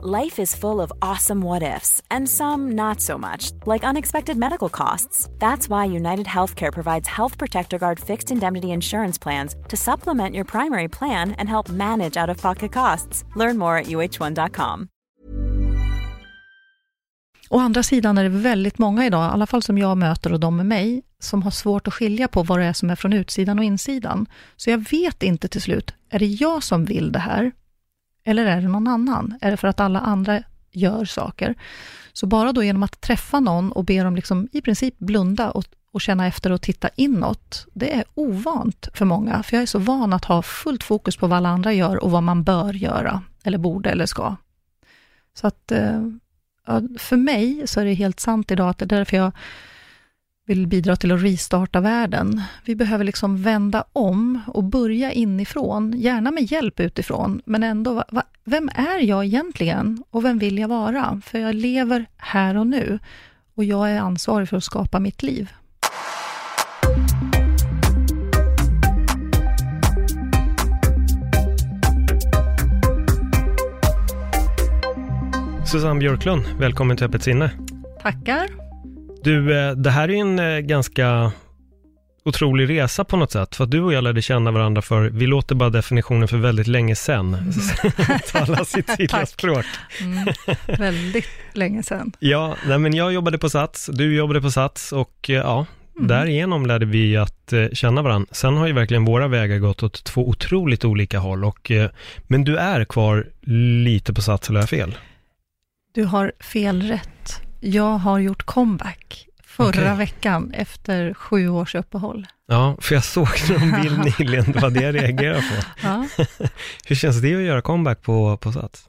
Life is full of awesome what ifs, and some not so much, like unexpected medical costs. That's why United Healthcare provides Health Protector Guard fixed indemnity insurance plans to supplement your primary plan and help manage out of pocket costs. Learn more at uh1.com. Å andra sidan är det väldigt många idag, i alla fall som jag möter och de med mig, som har svårt att skilja på vad det är som är från utsidan och insidan. Så jag vet inte till slut, är det jag som vill det här? Eller är det någon annan? Är det för att alla andra gör saker? Så bara då genom att träffa någon och be dem liksom i princip blunda och, och känna efter och titta inåt, det är ovant för många, för jag är så van att ha fullt fokus på vad alla andra gör och vad man bör göra, eller borde eller ska. Så att eh, för mig så är det helt sant idag att det är därför jag vill bidra till att restarta världen. Vi behöver liksom vända om och börja inifrån, gärna med hjälp utifrån, men ändå, va, va, vem är jag egentligen och vem vill jag vara? För jag lever här och nu och jag är ansvarig för att skapa mitt liv. Susanne Björklund, välkommen till Öppet sinne. Tackar. Du, eh, det här är en eh, ganska otrolig resa på något sätt, för att du och jag lärde känna varandra för, vi låter bara definitionen för väldigt länge sedan, mm. tala sitt tydliga språk. Mm. Väldigt länge sedan. Ja, nej, men jag jobbade på Sats, du jobbade på Sats och eh, ja, mm. därigenom lärde vi att känna varandra. Sen har ju verkligen våra vägar gått åt två otroligt olika håll, och, men du är kvar lite på Sats, eller har jag fel? Du har fel rätt. Jag har gjort comeback förra okay. veckan efter sju års uppehåll. Ja, för jag såg någon bild nyligen, det var det jag reagerade på. Ja. Hur känns det att göra comeback på, på Sats?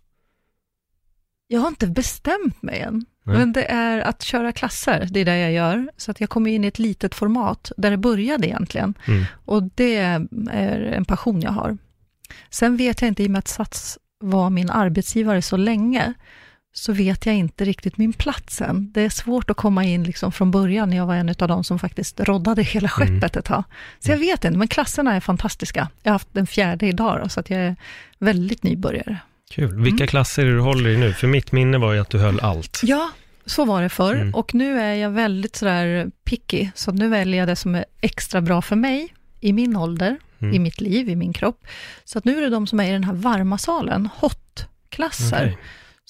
Jag har inte bestämt mig än. Nej. Men det är att köra klasser, det är det jag gör. Så att jag kommer in i ett litet format, där det började egentligen. Mm. Och det är en passion jag har. Sen vet jag inte, i och med att Sats var min arbetsgivare så länge, så vet jag inte riktigt min plats än. Det är svårt att komma in liksom från början, jag var en av de som faktiskt roddade hela mm. skeppet ett tag. Så jag mm. vet inte, men klasserna är fantastiska. Jag har haft den fjärde idag, så att jag är väldigt nybörjare. Kul. Vilka mm. klasser är du håller i nu? För mitt minne var ju att du höll allt. Ja, så var det förr. Mm. Och nu är jag väldigt sådär picky, så nu väljer jag det som är extra bra för mig, i min ålder, mm. i mitt liv, i min kropp. Så att nu är det de som är i den här varma salen, hot-klasser. Okay.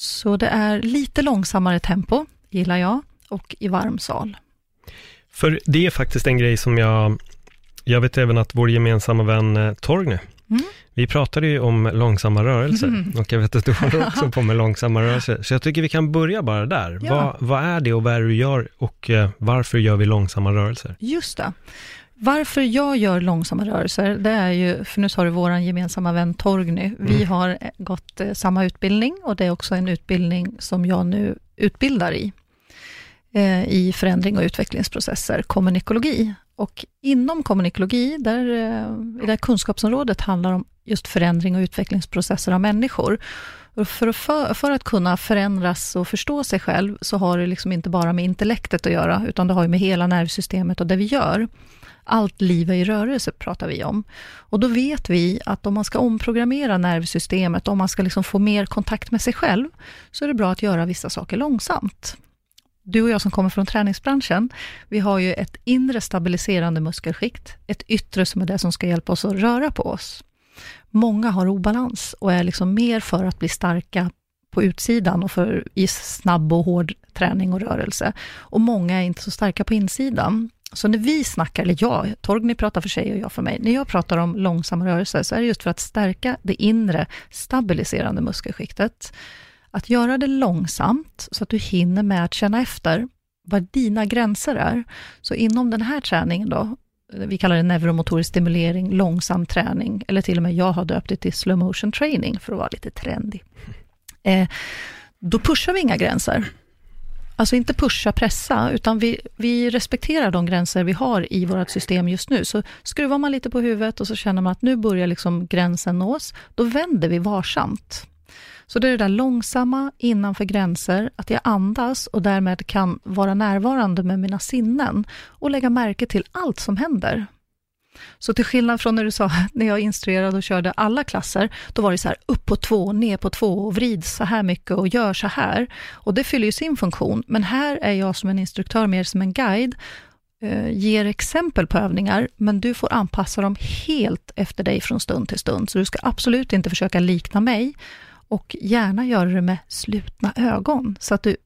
Så det är lite långsammare tempo, gillar jag, och i varm sal. För det är faktiskt en grej som jag, jag vet även att vår gemensamma vän eh, Torgny, mm. vi pratade ju om långsamma rörelser mm. och jag vet att du håller också på med långsamma rörelser. Så jag tycker vi kan börja bara där. Ja. Vad, vad är det och vad är det du gör och eh, varför gör vi långsamma rörelser? Just det. Varför jag gör långsamma rörelser, det är ju, för nu sa du vår gemensamma vän Torgny, vi mm. har gått eh, samma utbildning och det är också en utbildning som jag nu utbildar i, eh, i förändring och utvecklingsprocesser, kommunikologi. Och inom kommunikologi, där, eh, i det här kunskapsområdet handlar om just förändring och utvecklingsprocesser av människor. För, för, för, att kunna förändras och förstå sig själv, så har det liksom inte bara med intellektet att göra, utan det har med hela nervsystemet och det vi gör. Allt liv är i rörelse, pratar vi om. Och då vet vi att om man ska omprogrammera nervsystemet, om man ska liksom få mer kontakt med sig själv, så är det bra att göra vissa saker långsamt. Du och jag som kommer från träningsbranschen, vi har ju ett inre stabiliserande muskelskikt, ett yttre som är det som ska hjälpa oss att röra på oss. Många har obalans och är liksom mer för att bli starka på utsidan och för i snabb och hård träning och rörelse. Och många är inte så starka på insidan. Så när vi snackar, eller jag, Torgny pratar för sig och jag för mig, när jag pratar om långsam rörelse, så är det just för att stärka det inre stabiliserande muskelskiktet. Att göra det långsamt, så att du hinner med att känna efter vad dina gränser är. Så inom den här träningen då, vi kallar det neuromotorisk stimulering, långsam träning, eller till och med jag har döpt det till slow motion training, för att vara lite trendig. Eh, då pushar vi inga gränser. Alltså inte pusha, pressa, utan vi, vi respekterar de gränser vi har i vårt system just nu. Så skruvar man lite på huvudet och så känner man att nu börjar liksom gränsen nås, då vänder vi varsamt. Så det är det där långsamma innanför gränser, att jag andas och därmed kan vara närvarande med mina sinnen och lägga märke till allt som händer. Så till skillnad från när du sa, när jag instruerade och körde alla klasser, då var det så här, upp på två, ner på två, och vrid så här mycket och gör så här. Och det fyller ju sin funktion, men här är jag som en instruktör mer som en guide, eh, ger exempel på övningar, men du får anpassa dem helt efter dig från stund till stund. Så du ska absolut inte försöka likna mig, och gärna göra det med slutna ögon, så att du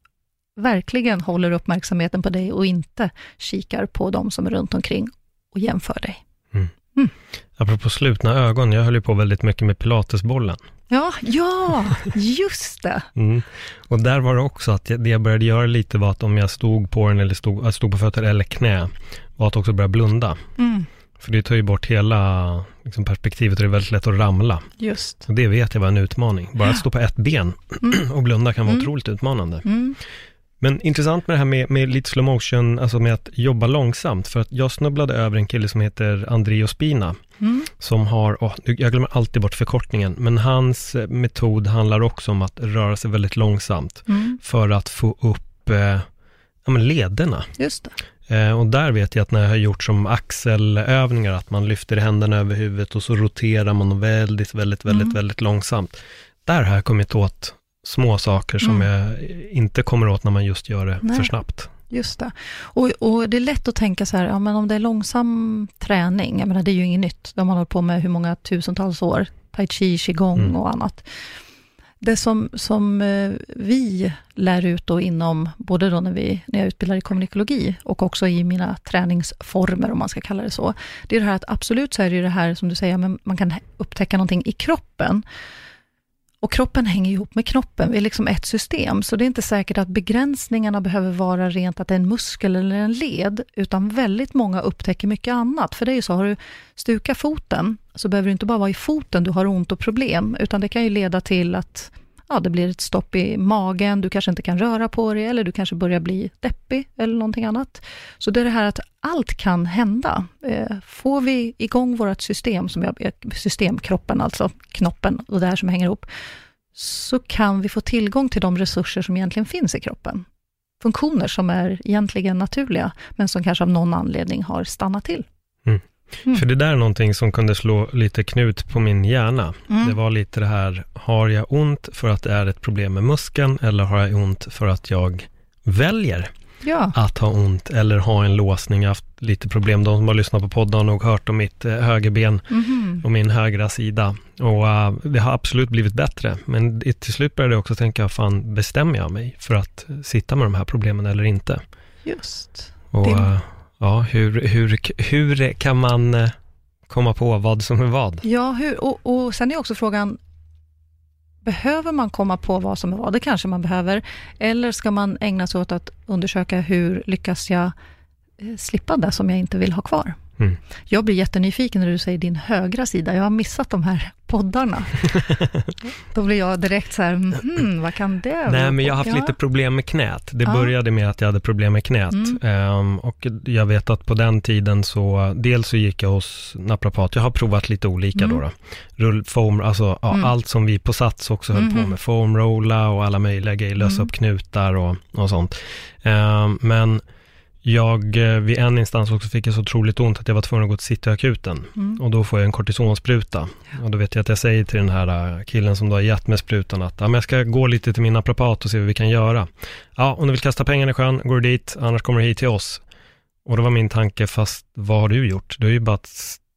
verkligen håller uppmärksamheten på dig och inte kikar på de som är runt omkring och jämför dig. Mm. Apropå slutna ögon, jag höll ju på väldigt mycket med pilatesbollen. Ja, ja, just det. Mm. Och där var det också att det jag började göra lite var att om jag stod på den eller stod, stod på fötter eller knä, var att också börja blunda. Mm. För det tar ju bort hela liksom, perspektivet och det är väldigt lätt att ramla. Just. Och det vet jag var en utmaning. Bara att stå på ett ben mm. och blunda kan vara mm. otroligt utmanande. Mm. Men intressant med det här med, med lite slow motion, alltså med att jobba långsamt, för att jag snubblade över en kille som heter Andreo Spina, mm. som har, oh, jag glömmer alltid bort förkortningen, men hans eh, metod handlar också om att röra sig väldigt långsamt, mm. för att få upp eh, ja, men lederna. Just det. Eh, och där vet jag att när jag har gjort som axelövningar, att man lyfter händerna över huvudet och så roterar man väldigt, väldigt, väldigt, mm. väldigt långsamt. Där har jag kommit åt små saker som mm. jag inte kommer åt när man just gör det Nej. för snabbt. Just det. Och, och, det är lätt att tänka så här, ja men om det är långsam träning, jag menar det är ju inget nytt, de har hållit på med hur många tusentals år, tai chi, qigong mm. och annat. Det som, som eh, vi lär ut då inom, både då när, vi, när jag utbildar i kommunikologi och också i mina träningsformer, om man ska kalla det så, det är det här att absolut så är det det här som du säger, men man kan upptäcka någonting i kroppen, och kroppen hänger ihop med knoppen, vi är liksom ett system, så det är inte säkert att begränsningarna behöver vara rent att det är en muskel eller en led, utan väldigt många upptäcker mycket annat. För det är ju så, har du stukat foten, så behöver det inte bara vara i foten du har ont och problem, utan det kan ju leda till att ja, det blir ett stopp i magen, du kanske inte kan röra på dig, eller du kanske börjar bli deppig, eller någonting annat. Så det är det här att allt kan hända. Eh, får vi igång vårt system, som jag, eh, systemkroppen, alltså knoppen och det här som hänger ihop, så kan vi få tillgång till de resurser som egentligen finns i kroppen. Funktioner som är egentligen naturliga, men som kanske av någon anledning har stannat till. Mm. Mm. För det där är någonting som kunde slå lite knut på min hjärna. Mm. Det var lite det här, har jag ont för att det är ett problem med muskeln, eller har jag ont för att jag väljer ja. att ha ont, eller ha en låsning, jag har haft lite problem. De som har lyssnat på podden har nog hört om mitt eh, högerben mm. och min högra sida. Och uh, det har absolut blivit bättre, men till slut började jag också tänka, fan bestämmer jag mig för att sitta med de här problemen eller inte? Just. Och, det Ja, hur, hur, hur kan man eh, komma på vad som är vad? Ja, hur, och, och sen är också frågan, behöver man komma på vad som är vad? Det kanske man behöver. Eller ska man ägna sig åt att undersöka hur lyckas jag eh, slippa det som jag inte vill ha kvar? Mm. Jag blir jättenyfiken när du säger din högra sida. Jag har missat de här poddarna. Då blir jag direkt så här, hmm, vad kan det vara? Nej, men jag har haft lite problem med knät. Det ja. började med att jag hade problem med knät. Mm. Um, och jag vet att på den tiden så, dels så gick jag hos naprapat. Jag har provat lite olika mm. då. då. Rull, foam, alltså ja, mm. allt som vi på Sats också höll på mhm. med. Foamrolla och alla möjliga grejer, lösa mm. upp knutar och, och sånt. Um, men jag, eh, vid en instans också fick jag så otroligt ont att jag var tvungen att gå till Cityakuten. Mm. Och då får jag en kortisonspruta. Ja. Och då vet jag att jag säger till den här eh, killen som då har gett mig sprutan att ja, men jag ska gå lite till min naprapat och se vad vi kan göra. Ja, om du vill kasta pengarna i sjön, går du dit, annars kommer du hit till oss. Och då var min tanke, fast vad har du gjort? Du har ju bara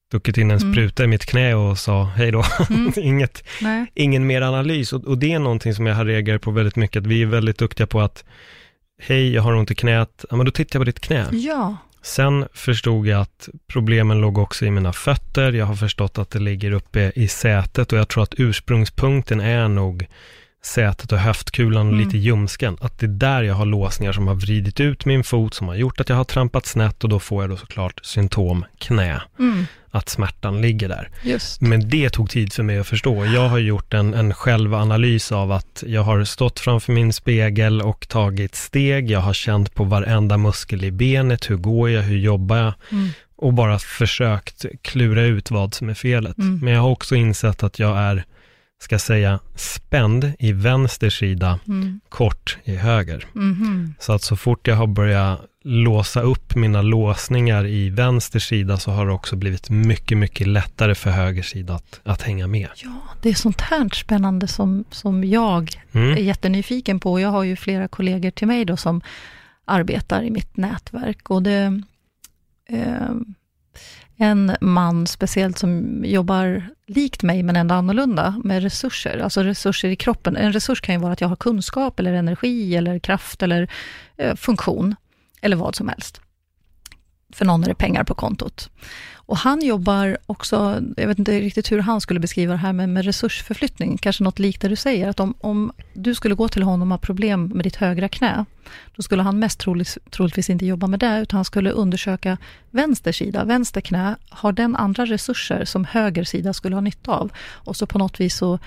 stuckit in en mm. spruta i mitt knä och sa hej då. Mm. Inget, ingen mer analys. Och, och det är någonting som jag har reagerat på väldigt mycket, att vi är väldigt duktiga på att hej, jag har ont i knät. Ja, men då tittar jag på ditt knä. Ja. Sen förstod jag att problemen låg också i mina fötter. Jag har förstått att det ligger uppe i sätet och jag tror att ursprungspunkten är nog sätet och höftkulan och mm. lite ljumsken. Att det är där jag har låsningar som har vridit ut min fot, som har gjort att jag har trampat snett och då får jag då såklart symptom knä. Mm. Att smärtan ligger där. Just. Men det tog tid för mig att förstå. Jag har gjort en, en självanalys av att jag har stått framför min spegel och tagit steg. Jag har känt på varenda muskel i benet. Hur går jag? Hur jobbar jag? Mm. Och bara försökt klura ut vad som är felet. Mm. Men jag har också insett att jag är ska säga spänd i vänster sida, mm. kort i höger. Mm. Så att så fort jag har börjat låsa upp mina låsningar i vänster sida så har det också blivit mycket, mycket lättare för höger sida att, att hänga med. Ja, det är sånt här spännande som, som jag mm. är jättenyfiken på. Jag har ju flera kollegor till mig då som arbetar i mitt nätverk och det eh, en man speciellt som jobbar likt mig, men ändå annorlunda, med resurser, alltså resurser i kroppen. En resurs kan ju vara att jag har kunskap, eller energi, eller kraft, eller eh, funktion, eller vad som helst. För någon är det pengar på kontot. Och han jobbar också, jag vet inte riktigt hur han skulle beskriva det här, men med resursförflyttning, kanske något likt det du säger, att om, om du skulle gå till honom och ha problem med ditt högra knä, då skulle han mest troligt, troligtvis inte jobba med det, utan han skulle undersöka vänster sida, vänster knä, har den andra resurser som höger sida skulle ha nytta av? Och så på något vis så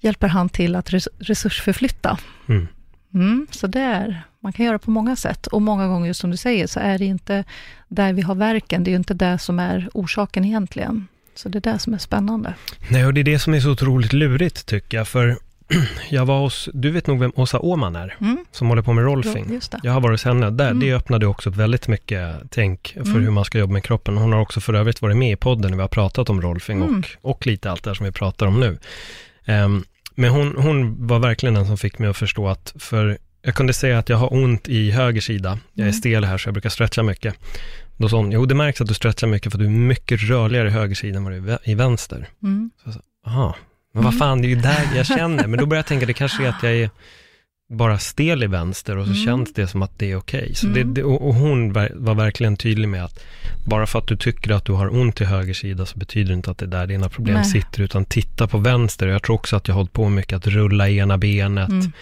hjälper han till att res, resursförflytta. Mm. Mm, så där, man kan göra på många sätt och många gånger, som du säger, så är det inte där vi har verken, det är ju inte det som är orsaken egentligen. Så det är det som är spännande. Nej, och det är det som är så otroligt lurigt tycker jag, för jag var hos, du vet nog vem Åsa Åman är, mm. som håller på med rolfing. Jag har varit hos henne där, mm. det öppnade också väldigt mycket tänk för mm. hur man ska jobba med kroppen. Hon har också för övrigt varit med i podden när vi har pratat om rolfing mm. och, och lite allt det här som vi pratar om nu. Um, men hon, hon var verkligen den som fick mig att förstå att, för jag kunde säga att jag har ont i höger sida, jag är mm. stel här så jag brukar stretcha mycket. Då sa hon, jo det märks att du stretchar mycket för du är mycket rörligare i höger sida än vad du är i vänster. Mm. Så jag sa, aha, men vad mm. fan, det är ju där jag känner. Men då började jag tänka, det kanske är att jag är bara stel i vänster och så mm. känns det som att det är okej. Okay. mm. och, och, hon var verkligen tydlig med att bara för att du tycker att du har ont i höger sida så betyder det inte att det är där dina problem Nej. sitter, utan titta på vänster. Jag tror också att jag har hållit på mycket att rulla ena benet, mm.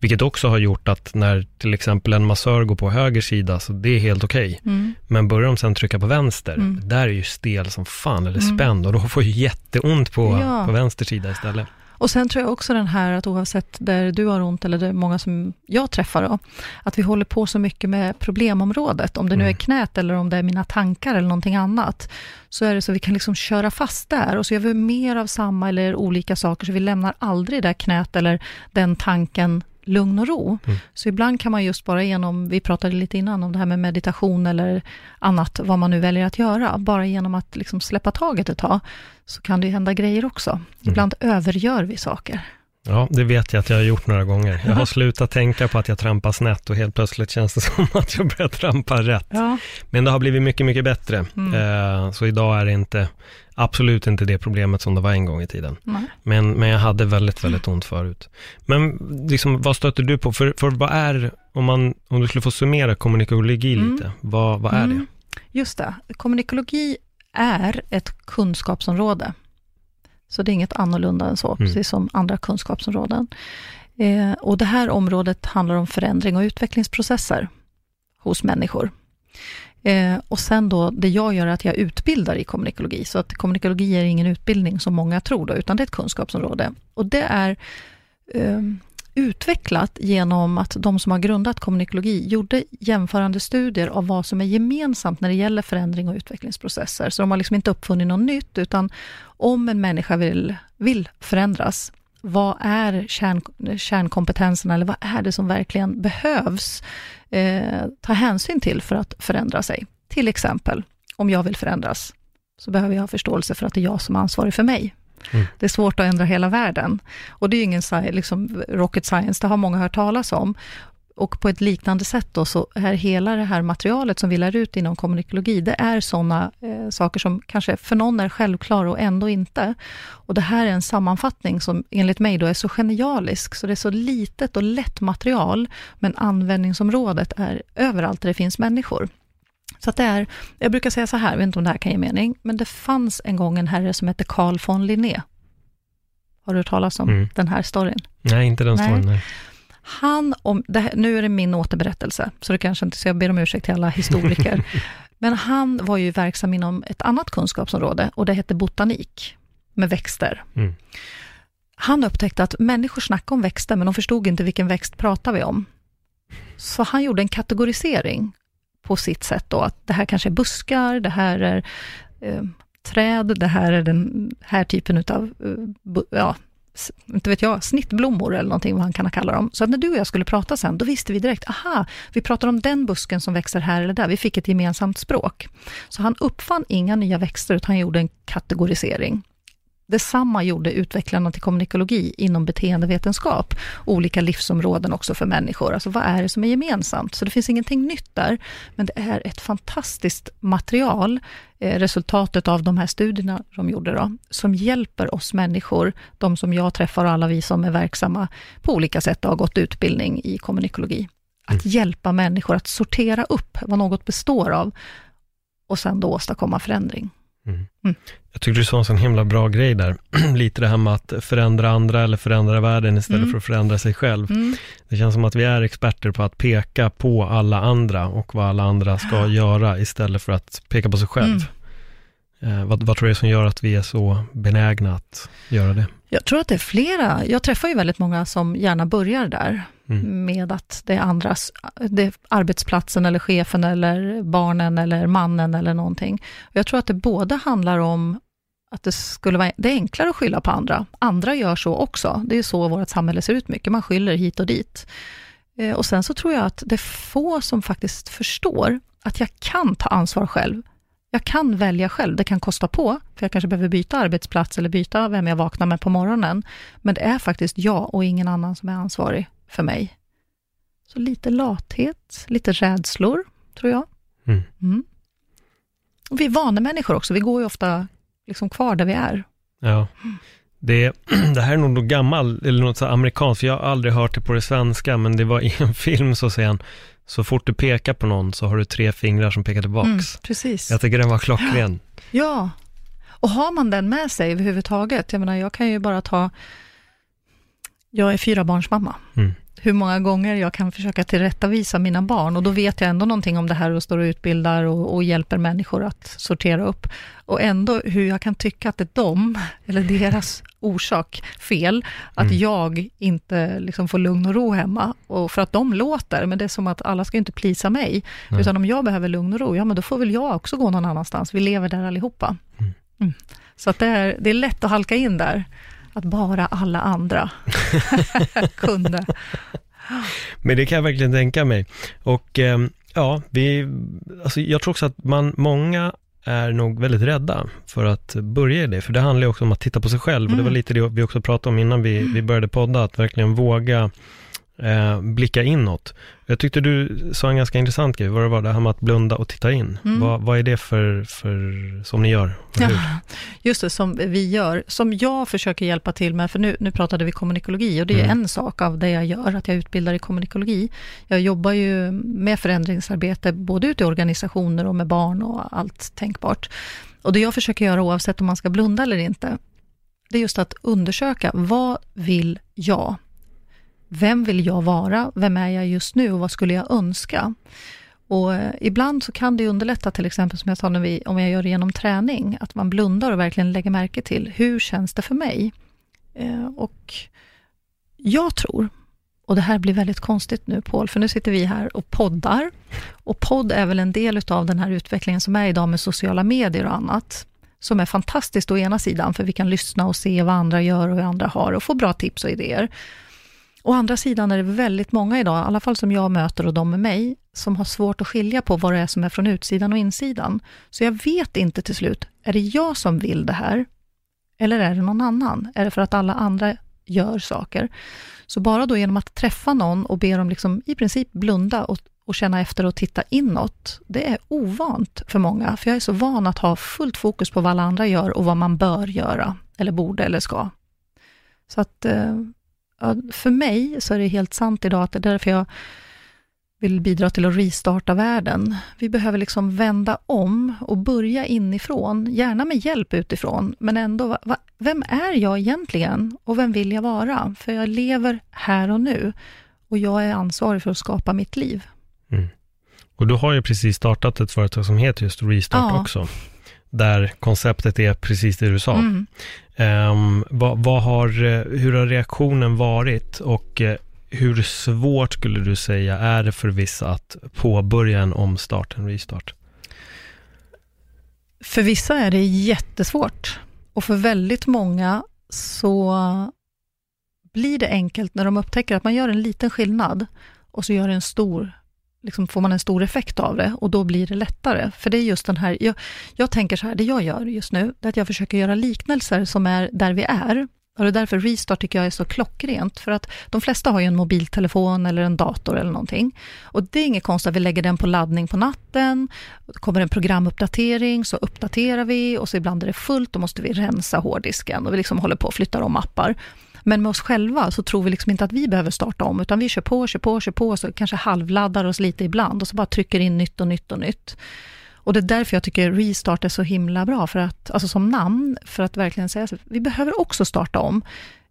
Vilket också har gjort att när till exempel en massör går på höger sida, så det är helt okej. Okay. Mm. Men börjar de sen trycka på vänster, mm. där är ju stel som fan, eller mm. spänd, och då får ju jätteont på, ja. på vänster sida istället. Och sen tror jag också den här att oavsett där du har ont eller det är många som jag träffar då, att vi håller på så mycket med problemområdet, om det nu är mm. knät eller om det är mina tankar eller någonting annat, så är det så vi kan liksom köra fast där och så gör vi mer av samma eller olika saker, så vi lämnar aldrig det knät eller den tanken lugn och ro. Mm. Så ibland kan man just bara genom, vi pratade lite innan om det här med meditation eller annat, vad man nu väljer att göra, bara genom att liksom släppa taget ett tag, så kan det hända grejer också. Mm. Ibland övergör vi saker. Ja, det vet jag att jag har gjort några gånger. Jag har slutat tänka på att jag trampar snett och helt plötsligt känns det som att jag börjar trampa rätt. Ja. Men det har blivit mycket, mycket bättre. Mm. Eh, så idag är det inte, absolut inte det problemet som det var en gång i tiden. Men, men jag hade väldigt, väldigt ont förut. Men liksom, vad stöter du på? För, för vad är, om, man, om du skulle få summera kommunikologi mm. lite, vad, vad är mm. det? Just det, kommunikologi är ett kunskapsområde. Så det är inget annorlunda än så, mm. precis som andra kunskapsområden. Eh, och det här området handlar om förändring och utvecklingsprocesser hos människor. Eh, och sen då, det jag gör är att jag utbildar i kommunikologi, så att kommunikologi är ingen utbildning som många tror då, utan det är ett kunskapsområde. Och det är eh, utvecklat genom att de som har grundat kommunikologi gjorde jämförande studier av vad som är gemensamt när det gäller förändring och utvecklingsprocesser. Så de har liksom inte uppfunnit något nytt, utan om en människa vill, vill förändras, vad är kärn, kärnkompetenserna, eller vad är det som verkligen behövs eh, ta hänsyn till för att förändra sig? Till exempel, om jag vill förändras, så behöver jag ha förståelse för att det är jag som är ansvarig för mig. Mm. Det är svårt att ändra hela världen. Och det är ingen liksom, rocket science, det har många hört talas om. Och på ett liknande sätt då, så är hela det här materialet som vi lär ut inom kommunikologi, det är sådana eh, saker som kanske för någon är självklara och ändå inte. Och det här är en sammanfattning som enligt mig då är så genialisk, så det är så litet och lätt material, men användningsområdet är överallt där det finns människor. Så att det är, jag brukar säga så här, jag vet inte om det här kan ge mening, men det fanns en gång en herre som hette Carl von Linné. Har du hört talas om mm. den här storyn? Nej, inte den storyn. Nej. Han, om, här, nu är det min återberättelse, så det kanske inte, så jag ber om ursäkt till alla historiker. men han var ju verksam inom ett annat kunskapsområde, och det hette botanik, med växter. Mm. Han upptäckte att människor snackade om växter, men de förstod inte vilken växt pratar vi om. Så han gjorde en kategorisering på sitt sätt då, att det här kanske är buskar, det här är eh, träd, det här är den här typen utav, eh, ja, inte vet jag, snittblommor eller någonting vad han kan kalla dem. Så att när du och jag skulle prata sen, då visste vi direkt, aha, vi pratar om den busken som växer här eller där. Vi fick ett gemensamt språk. Så han uppfann inga nya växter, utan han gjorde en kategorisering. Detsamma gjorde utvecklarna till kommunikologi inom beteendevetenskap, olika livsområden också för människor. Alltså vad är det som är gemensamt? Så det finns ingenting nytt där, men det är ett fantastiskt material, eh, resultatet av de här studierna de gjorde, då, som hjälper oss människor, de som jag träffar och alla vi som är verksamma på olika sätt och har gått utbildning i kommunikologi. Att mm. hjälpa människor att sortera upp vad något består av och sen då åstadkomma förändring. Mm. Mm. Jag tycker du sa en sån himla bra grej där. Lite det här med att förändra andra eller förändra världen istället mm. för att förändra sig själv. Mm. Det känns som att vi är experter på att peka på alla andra och vad alla andra ska göra istället för att peka på sig själv. Mm. Eh, vad, vad tror du är som gör att vi är så benägna att göra det? Jag tror att det är flera. Jag träffar ju väldigt många som gärna börjar där mm. med att det är andras, det är arbetsplatsen eller chefen eller barnen eller mannen eller någonting. Jag tror att det både handlar om att det skulle vara det är enklare att skylla på andra. Andra gör så också. Det är så vårt samhälle ser ut mycket. Man skyller hit och dit. Eh, och sen så tror jag att det är få som faktiskt förstår att jag kan ta ansvar själv. Jag kan välja själv. Det kan kosta på, för jag kanske behöver byta arbetsplats eller byta vem jag vaknar med på morgonen. Men det är faktiskt jag och ingen annan som är ansvarig för mig. Så lite lathet, lite rädslor, tror jag. Mm. Mm. vi är vanemänniskor också, vi går ju ofta liksom kvar där vi är. Ja. Det, det här är nog något gammalt, eller något så amerikanskt, för jag har aldrig hört det på det svenska, men det var i en film så säger han, så fort du pekar på någon så har du tre fingrar som pekar tillbaks. Mm, precis. Jag tycker den var klockren. Ja, och har man den med sig överhuvudtaget, jag menar, jag kan ju bara ta, jag är fyrabarnsmamma. Mm hur många gånger jag kan försöka tillrättavisa mina barn och då vet jag ändå någonting om det här och står och utbildar och, och, hjälper människor att sortera upp. Och ändå hur jag kan tycka att det är dem, eller deras orsak, fel, att mm. jag inte liksom får lugn och ro hemma. Och för att de låter, men det är som att alla ska inte plisa mig, mm. utan om jag behöver lugn och ro, ja men då får väl jag också gå någon annanstans. Vi lever där allihopa. Mm. mm. Så att det, är, det är lätt att halka in där att bara alla andra kunde. Men det kan jag verkligen tänka mig. Och ehm, ja, vi, alltså jag tror också att man, många är nog väldigt rädda för att börja i det, för det handlar ju också om att titta på sig själv, mm. och det var mm. lite det vi också pratade om innan vi, vi började podda, att verkligen våga eh, blicka inåt. Jag tyckte du sa en ganska intressant grej, vad det var det här med att blunda och titta in. Mm. Vad, vad, är det för, för, som ni gör? Ja, just det, som vi gör, som jag försöker hjälpa till med, för nu, nu pratade vi kommunikologi och det är mm. en sak av det jag gör, att jag utbildar i kommunikologi. Jag jobbar ju med förändringsarbete, både ute i organisationer och med barn och allt tänkbart. Och det jag försöker göra, oavsett om man ska blunda eller inte, det är just att undersöka, vad vill jag? Vem vill jag vara? Vem är jag just nu och vad skulle jag önska? Och eh, ibland så kan det underlätta, till exempel som jag sa när vi, om jag gör det genom träning, att man blundar och verkligen lägger märke till, hur känns det för mig? Eh, och jag tror, och det här blir väldigt konstigt nu Paul, för nu sitter vi här och poddar, och podd är väl en del av den här utvecklingen som är idag med sociala medier och annat, som är fantastiskt å ena sidan, för vi kan lyssna och se vad andra gör och hur andra har och få bra tips och idéer. Å andra sidan är det väldigt många idag, i alla fall som jag möter och de med mig, som har svårt att skilja på vad det är som är från utsidan och insidan. Så jag vet inte till slut, är det jag som vill det här? Eller är det någon annan? Är det för att alla andra gör saker? Så bara då genom att träffa någon och be dem liksom i princip blunda och, och känna efter och titta inåt, det är ovant för många, för jag är så van att ha fullt fokus på vad alla andra gör och vad man bör göra, eller borde eller ska. Så att eh, för mig så är det helt sant idag, att det är därför jag vill bidra till att restarta världen. Vi behöver liksom vända om och börja inifrån, gärna med hjälp utifrån, men ändå, va, vem är jag egentligen och vem vill jag vara? För jag lever här och nu och jag är ansvarig för att skapa mitt liv. Mm. Och du har ju precis startat ett företag som heter just Restart ja. också där konceptet är precis det du sa. Mm. Um, vad, vad, har, hur har reaktionen varit och uh, hur svårt skulle du säga är det för vissa att påbörja en omstart, en restart? För vissa är det jättesvårt och för väldigt många så blir det enkelt när de upptäcker att man gör en liten skillnad och så gör en stor liksom får man en stor effekt av det och då blir det lättare. För det är just den här, jag, jag tänker så här, det jag gör just nu, det är att jag försöker göra liknelser som är där vi är. Och det är därför Restart tycker jag är så klockrent, för att de flesta har ju en mobiltelefon eller en dator eller någonting. Och det är inget konstigt att vi lägger den på laddning på natten, kommer en programuppdatering så uppdaterar vi och så ibland är det fullt, då måste vi rensa hårddisken och vi liksom håller på och flyttar om appar. Men med oss själva så tror vi liksom inte att vi behöver starta om, utan vi kör på, kör på, kör på, så kanske halvladdar oss lite ibland och så bara trycker in nytt och nytt och nytt. Och det är därför jag tycker Restart är så himla bra, för att, alltså som namn, för att verkligen säga så, vi behöver också starta om.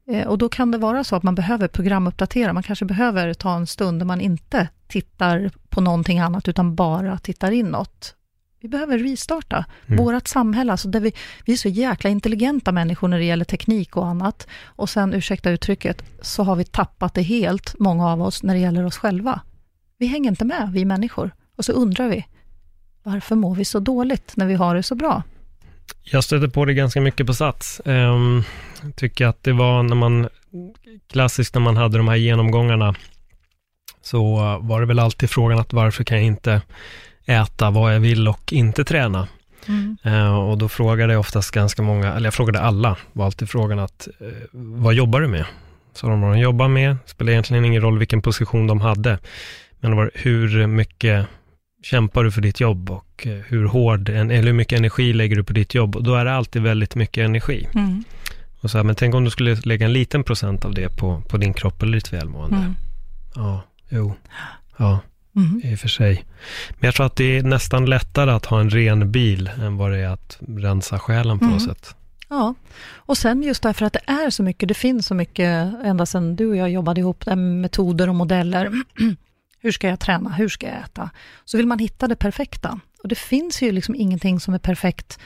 Eh, och då kan det vara så att man behöver programuppdatera, man kanske behöver ta en stund där man inte tittar på någonting annat, utan bara tittar inåt. Vi behöver restarta. Mm. Vårt samhälle, alltså där vi, vi är så jäkla intelligenta människor när det gäller teknik och annat. Och sen, ursäkta uttrycket, så har vi tappat det helt, många av oss, när det gäller oss själva. Vi hänger inte med, vi människor. Och så undrar vi, varför mår vi så dåligt när vi har det så bra? Jag stöter på det ganska mycket på Sats. Um, tycker att det var när man, klassiskt när man hade de här genomgångarna, så var det väl alltid frågan att varför kan jag inte äta vad jag vill och inte träna. Mm. Uh, och då frågade jag oftast ganska många, eller jag frågade alla, var alltid frågan att, uh, vad jobbar du med? Så de vad de jobbar med, spelar egentligen ingen roll vilken position de hade, men det var hur mycket kämpar du för ditt jobb och uh, hur hård, eller hur mycket energi lägger du på ditt jobb? Och då är det alltid väldigt mycket energi. Mm. Och så här, men tänk om du skulle lägga en liten procent av det på, på din kropp eller ditt välmående. Mm. Ja, jo, ja. Mm. I och för sig. Men jag tror att det är nästan lättare att ha en ren bil än vad det är att rensa själen på mm. något sätt. Ja, och sen just därför att det är så mycket, det finns så mycket, ända sedan du och jag jobbade ihop, med metoder och modeller. hur ska jag träna? Hur ska jag äta? Så vill man hitta det perfekta. Och det finns ju liksom ingenting som är perfekt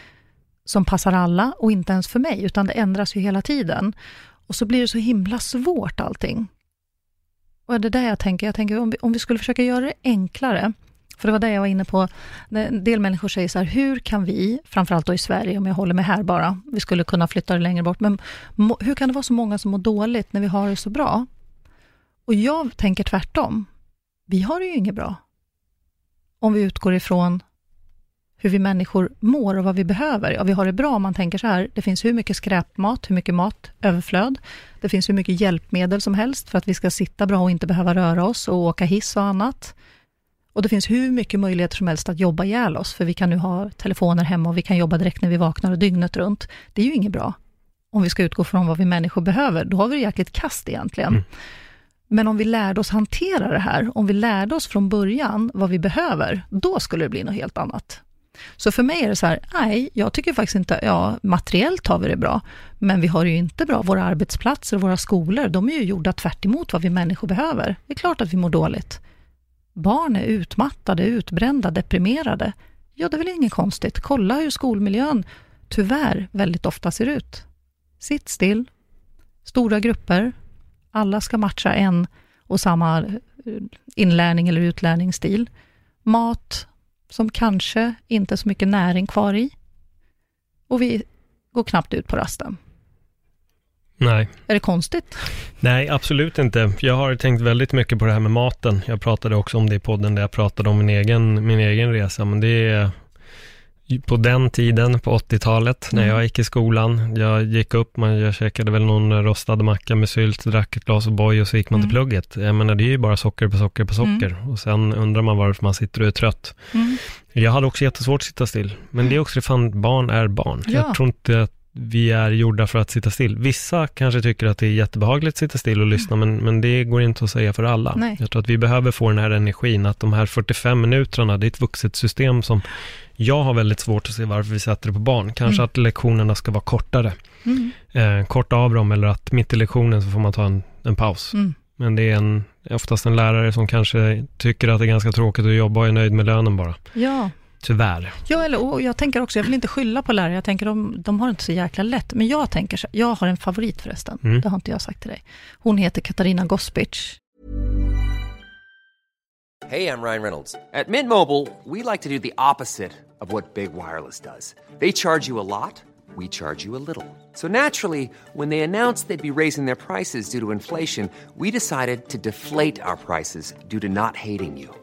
som passar alla och inte ens för mig, utan det ändras ju hela tiden. Och så blir det så himla svårt allting. Och det är det jag tänker. Jag tänker om vi, om vi skulle försöka göra det enklare, för det var det jag var inne på. En del människor säger så här, hur kan vi, framförallt då i Sverige, om jag håller mig här bara, vi skulle kunna flytta det längre bort, men hur kan det vara så många som mår dåligt när vi har det så bra? Och jag tänker tvärtom. Vi har det ju inget bra. Om vi utgår ifrån hur vi människor mår och vad vi behöver. Ja, vi har det bra om man tänker så här, det finns hur mycket skräpmat, hur mycket mat, överflöd. Det finns hur mycket hjälpmedel som helst för att vi ska sitta bra och inte behöva röra oss och åka hiss och annat. Och det finns hur mycket möjligheter som helst att jobba ihjäl oss, för vi kan nu ha telefoner hemma och vi kan jobba direkt när vi vaknar och dygnet runt. Det är ju inget bra. Om vi ska utgå från vad vi människor behöver, då har vi det jäkligt kast egentligen. Mm. Men om vi lärde oss hantera det här, om vi lärde oss från början vad vi behöver, då skulle det bli något helt annat. Så för mig är det så här, nej, jag tycker faktiskt inte, ja, materiellt har vi det bra, men vi har det ju inte bra. Våra arbetsplatser och våra skolor, de är ju gjorda tvärt vad vi människor behöver. Det är klart att vi mår dåligt. Barn är utmattade, utbrända, deprimerade. Ja, det är väl inget konstigt. Kolla hur skolmiljön tyvärr väldigt ofta ser ut. Sitt still, stora grupper, alla ska matcha en och samma eh, inlärning eller utlärningsstil. Mat, som kanske inte så mycket näring kvar i. Och vi går knappt ut på rasten. Nej. Är det konstigt? Nej, absolut inte. Jag har tänkt väldigt mycket på det här med maten. Jag pratade också om det i podden där jag pratade om min egen, min egen resa, men det är på den tiden, på 80-talet, när mm. jag gick i skolan. Jag gick upp, man, jag käkade väl någon rostad macka med sylt, drack ett glas O'boy och så gick man mm. till plugget. Jag menar, det är ju bara socker på socker på socker. Mm. Och sen undrar man varför man sitter och är trött. Mm. Jag hade också jättesvårt att sitta still. Men det är också det, fan, barn är barn. Ja. Jag tror inte att vi är gjorda för att sitta still. Vissa kanske tycker att det är jättebehagligt att sitta still och lyssna, men, men det går inte att säga för alla. Nej. Jag tror att vi behöver få den här energin, att de här 45 minuterna, det är ett vuxet system som jag har väldigt svårt att se varför vi sätter det på barn. Kanske mm. att lektionerna ska vara kortare. Mm. Eh, korta av dem eller att mitt i lektionen så får man ta en, en paus. Mm. Men det är en, oftast en lärare som kanske tycker att det är ganska tråkigt att jobba och är nöjd med lönen bara. Ja. Tyvärr. Ja, eller, och jag tänker också, jag vill inte skylla på lärare, jag tänker de, de har inte så jäkla lätt. Men jag tänker så, jag har en favorit förresten, mm. det har inte jag sagt till dig. Hon heter Katarina Gospic. Hej, jag Ryan Reynolds. På Mint Mobile, we like to do the opposite of what Big Wireless does. They charge you a lot. we charge you a little. So naturally, when they announced they'd be raising their prices due to inflation, we decided to deflate our prices due to not hating you.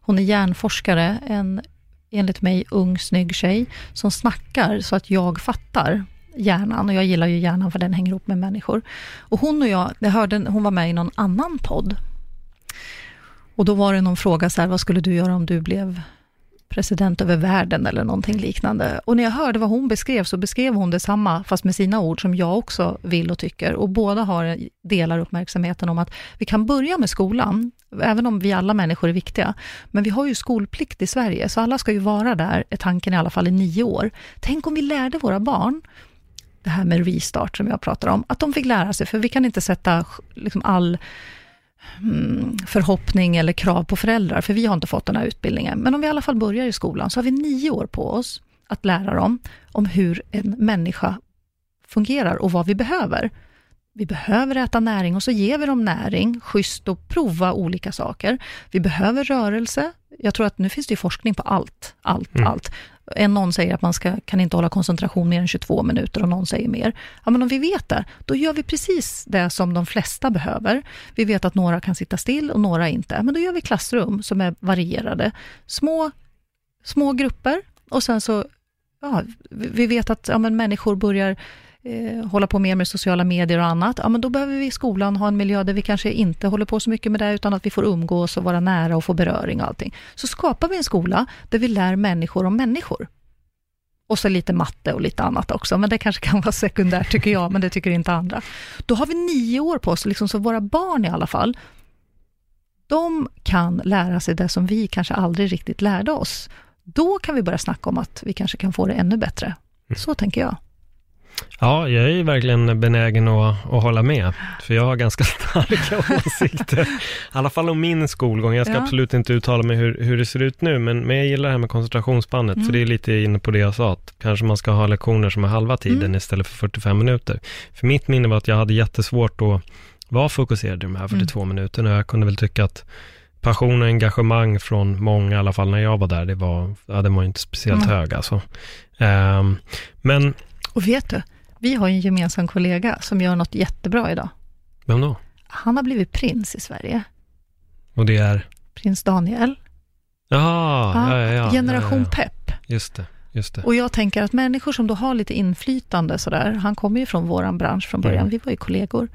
Hon är hjärnforskare, en enligt mig ung snygg tjej som snackar så att jag fattar hjärnan och jag gillar ju hjärnan för den hänger ihop med människor. Och hon och jag, jag hörde, hon var med i någon annan podd. Och då var det någon fråga så här, vad skulle du göra om du blev president över världen eller någonting liknande. Och när jag hörde vad hon beskrev, så beskrev hon detsamma, fast med sina ord, som jag också vill och tycker. Och båda har, delar uppmärksamheten om att vi kan börja med skolan, även om vi alla människor är viktiga. Men vi har ju skolplikt i Sverige, så alla ska ju vara där, är tanken i alla fall, i nio år. Tänk om vi lärde våra barn, det här med restart som jag pratar om, att de fick lära sig, för vi kan inte sätta liksom all Mm, förhoppning eller krav på föräldrar, för vi har inte fått den här utbildningen. Men om vi i alla fall börjar i skolan, så har vi nio år på oss att lära dem om hur en människa fungerar och vad vi behöver. Vi behöver äta näring och så ger vi dem näring, schysst och prova olika saker. Vi behöver rörelse. Jag tror att nu finns det forskning på allt, allt, mm. allt. En någon säger att man ska, kan inte hålla koncentration mer än 22 minuter och någon säger mer. Ja, men om vi vet det, då gör vi precis det som de flesta behöver. Vi vet att några kan sitta still och några inte. Men då gör vi klassrum som är varierade. Små, små grupper och sen så, ja, vi vet att ja, men människor börjar eh, hålla på mer med sociala medier och annat, ja men då behöver vi i skolan ha en miljö där vi kanske inte håller på så mycket med det, utan att vi får umgås och vara nära och få beröring och allting. Så skapar vi en skola där vi lär människor om människor. Och så lite matte och lite annat också, men det kanske kan vara sekundärt tycker jag, men det tycker inte andra. Då har vi nio år på oss, liksom, så våra barn i alla fall, de kan lära sig det som vi kanske aldrig riktigt lärde oss. Då kan vi börja snacka om att vi kanske kan få det ännu bättre. Så tänker jag. Ja, jag är verkligen benägen att, att hålla med, för jag har ganska starka åsikter. I alla fall om min skolgång. Jag ska ja. absolut inte uttala mig hur, hur det ser ut nu, men, men jag gillar det här med koncentrationsspannet, mm. för det är lite inne på det jag sa, att kanske man ska ha lektioner som är halva tiden mm. istället för 45 minuter. För mitt minne var att jag hade jättesvårt att vara fokuserad i de här 42 mm. minuterna, jag kunde väl tycka att passion och engagemang från många, i alla fall när jag var där, det var, ja, den var inte speciellt mm. hög alltså. Um, men och vet du, vi har en gemensam kollega som gör något jättebra idag. Vem då? Han har blivit prins i Sverige. Och det är? Prins Daniel. Jaha, ja, ja, ja, Generation ja, Pepp. Just det, just det. Och jag tänker att människor som då har lite inflytande sådär, han kommer ju från vår bransch från början, mm. vi var ju kollegor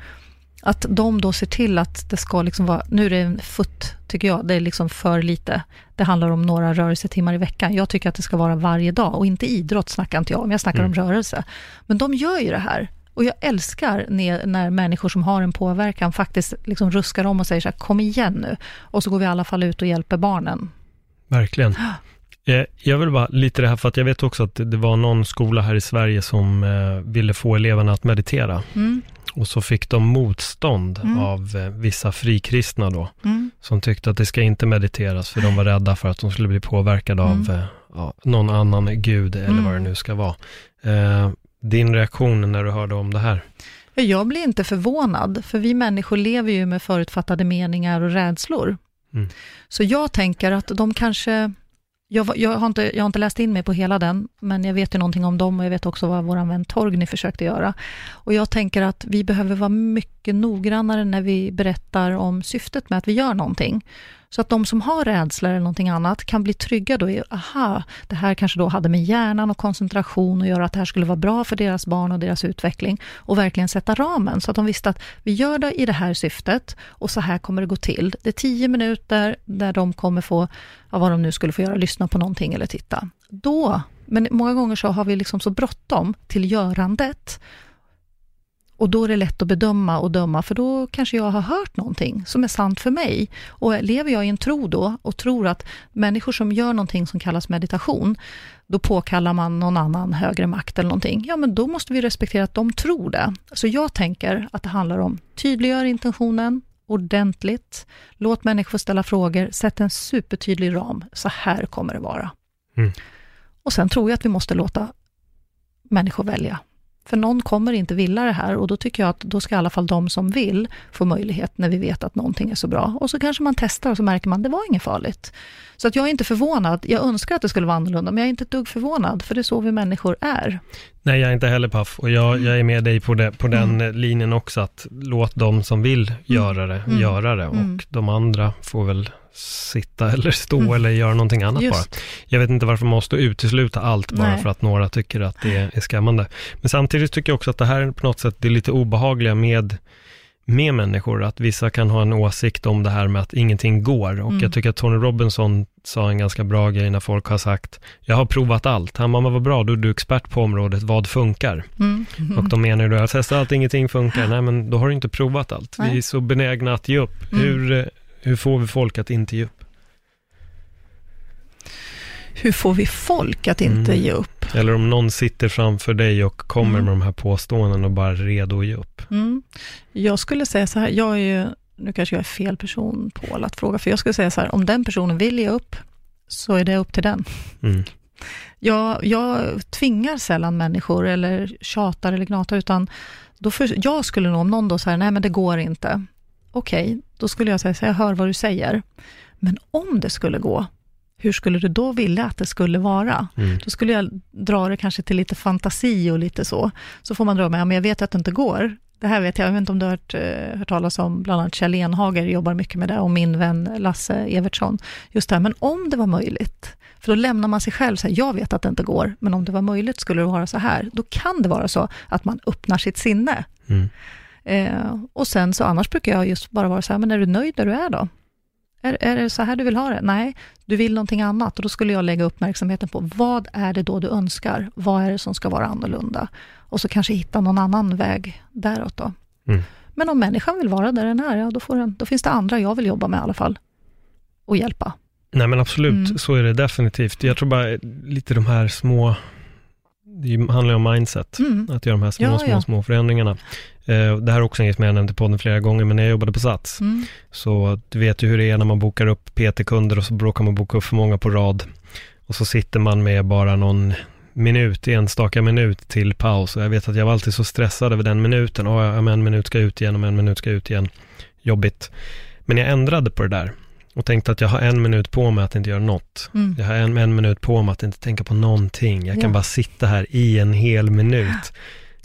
att de då ser till att det ska liksom vara, nu är det en futt, tycker jag, det är liksom för lite. Det handlar om några rörelsetimmar i veckan. Jag tycker att det ska vara varje dag, och inte idrott snackar inte jag om, jag snackar mm. om rörelse. Men de gör ju det här. Och jag älskar när, när människor som har en påverkan faktiskt liksom ruskar om och säger så här, kom igen nu. Och så går vi i alla fall ut och hjälper barnen. Verkligen. Eh, jag vill bara lite det här, för att jag vet också att det var någon skola här i Sverige som eh, ville få eleverna att meditera. Mm. Och så fick de motstånd mm. av eh, vissa frikristna då, mm. som tyckte att det ska inte mediteras, för de var rädda för att de skulle bli påverkade av mm. eh, ja, någon annan gud, eller vad det nu ska vara. Eh, din reaktion när du hörde om det här? Jag blir inte förvånad, för vi människor lever ju med förutfattade meningar och rädslor. Mm. Så jag tänker att de kanske jag, jag, har inte, jag har inte läst in mig på hela den, men jag vet ju någonting om dem och jag vet också vad vår vän Torgny försökte göra. Och jag tänker att vi behöver vara mycket noggrannare när vi berättar om syftet med att vi gör någonting. Så att de som har rädslor eller någonting annat kan bli trygga då i, aha, det här kanske då hade med hjärnan och koncentration att göra, att det här skulle vara bra för deras barn och deras utveckling och verkligen sätta ramen så att de visste att vi gör det i det här syftet och så här kommer det gå till. Det är tio minuter där de kommer få, ja, vad de nu skulle få göra, lyssna på någonting eller titta. Då, men många gånger så har vi liksom så bråttom till görandet och då är det lätt att bedöma och döma, för då kanske jag har hört någonting som är sant för mig. Och lever jag i en tro då och tror att människor som gör någonting som kallas meditation, då påkallar man någon annan högre makt eller någonting. Ja, men då måste vi respektera att de tror det. Så jag tänker att det handlar om tydliggör intentionen ordentligt. Låt människor ställa frågor. Sätt en supertydlig ram. Så här kommer det vara. Mm. Och sen tror jag att vi måste låta människor välja. För någon kommer inte vilja det här och då tycker jag att då ska i alla fall de som vill få möjlighet när vi vet att någonting är så bra. Och så kanske man testar och så märker man att det var inget farligt. Så att jag är inte förvånad. Jag önskar att det skulle vara annorlunda, men jag är inte ett dugg förvånad, för det är så vi människor är. Nej, jag är inte heller paff och jag, jag är med dig på, det, på den mm. linjen också, att låt de som vill mm. göra det, mm. göra det och mm. de andra får väl sitta eller stå mm. eller göra någonting annat Just. bara. Jag vet inte varför man måste utesluta allt bara Nej. för att några tycker att det är skrämmande. Men samtidigt tycker jag också att det här på något sätt, det är lite obehagliga med med människor, att vissa kan ha en åsikt om det här med att ingenting går. Och mm. jag tycker att Tony Robinson sa en ganska bra grej när folk har sagt, jag har provat allt. Han bara, vad bra, då är du expert på området, vad funkar? Mm. Mm. Och de menar då, jag har testat allt, ingenting funkar. Nej, men då har du inte provat allt. Nej. Vi är så benägna att ge upp. Mm. Hur, hur får vi folk att inte ge upp? Hur får vi folk att inte mm. ge upp? Eller om någon sitter framför dig och kommer mm. med de här påståenden och bara är redo att ge upp. Mm. Jag skulle säga så här, jag är ju, nu kanske jag är fel person på att fråga, för jag skulle säga så här, om den personen vill ge upp, så är det upp till den. Mm. Jag, jag tvingar sällan människor, eller tjatar eller gnatar, utan då för, jag skulle nog, om någon då säger, nej men det går inte, okej, okay, då skulle jag säga, så jag hör vad du säger, men om det skulle gå, hur skulle du då vilja att det skulle vara? Mm. Då skulle jag dra det kanske till lite fantasi och lite så. Så får man dra med, ja, men jag vet att det inte går. Det här vet jag, jag vet inte om du har hört, eh, hört talas om, bland annat Kjell Enhager jobbar mycket med det, och min vän Lasse Evertsson. Just det här, men om det var möjligt, för då lämnar man sig själv så här, jag vet att det inte går, men om det var möjligt skulle det vara så här. Då kan det vara så att man öppnar sitt sinne. Mm. Eh, och sen så annars brukar jag just bara vara så här, men är du nöjd där du är då? Är, är det så här du vill ha det? Nej, du vill någonting annat. Och då skulle jag lägga uppmärksamheten på, vad är det då du önskar? Vad är det som ska vara annorlunda? Och så kanske hitta någon annan väg däråt då. Mm. Men om människan vill vara där den är, ja, då, får den, då finns det andra jag vill jobba med i alla fall. Och hjälpa. Nej men absolut, mm. så är det definitivt. Jag tror bara lite de här små, det handlar ju om mindset, mm. att göra de här små, ja, små, ja. små förändringarna. Eh, det här är också en grej som jag nämnt i podden flera gånger, men när jag jobbade på Sats, mm. så du vet ju hur det är när man bokar upp PT-kunder och så råkar man boka upp för många på rad. Och så sitter man med bara någon minut, enstaka minut till paus. Och jag vet att jag var alltid så stressad över den minuten. Oh, en minut ska ut igen, om en minut ska ut igen. Jobbigt. Men jag ändrade på det där och tänkte att jag har en minut på mig att inte göra något. Mm. Jag har en, en minut på mig att inte tänka på någonting. Jag kan bara sitta här i en hel minut.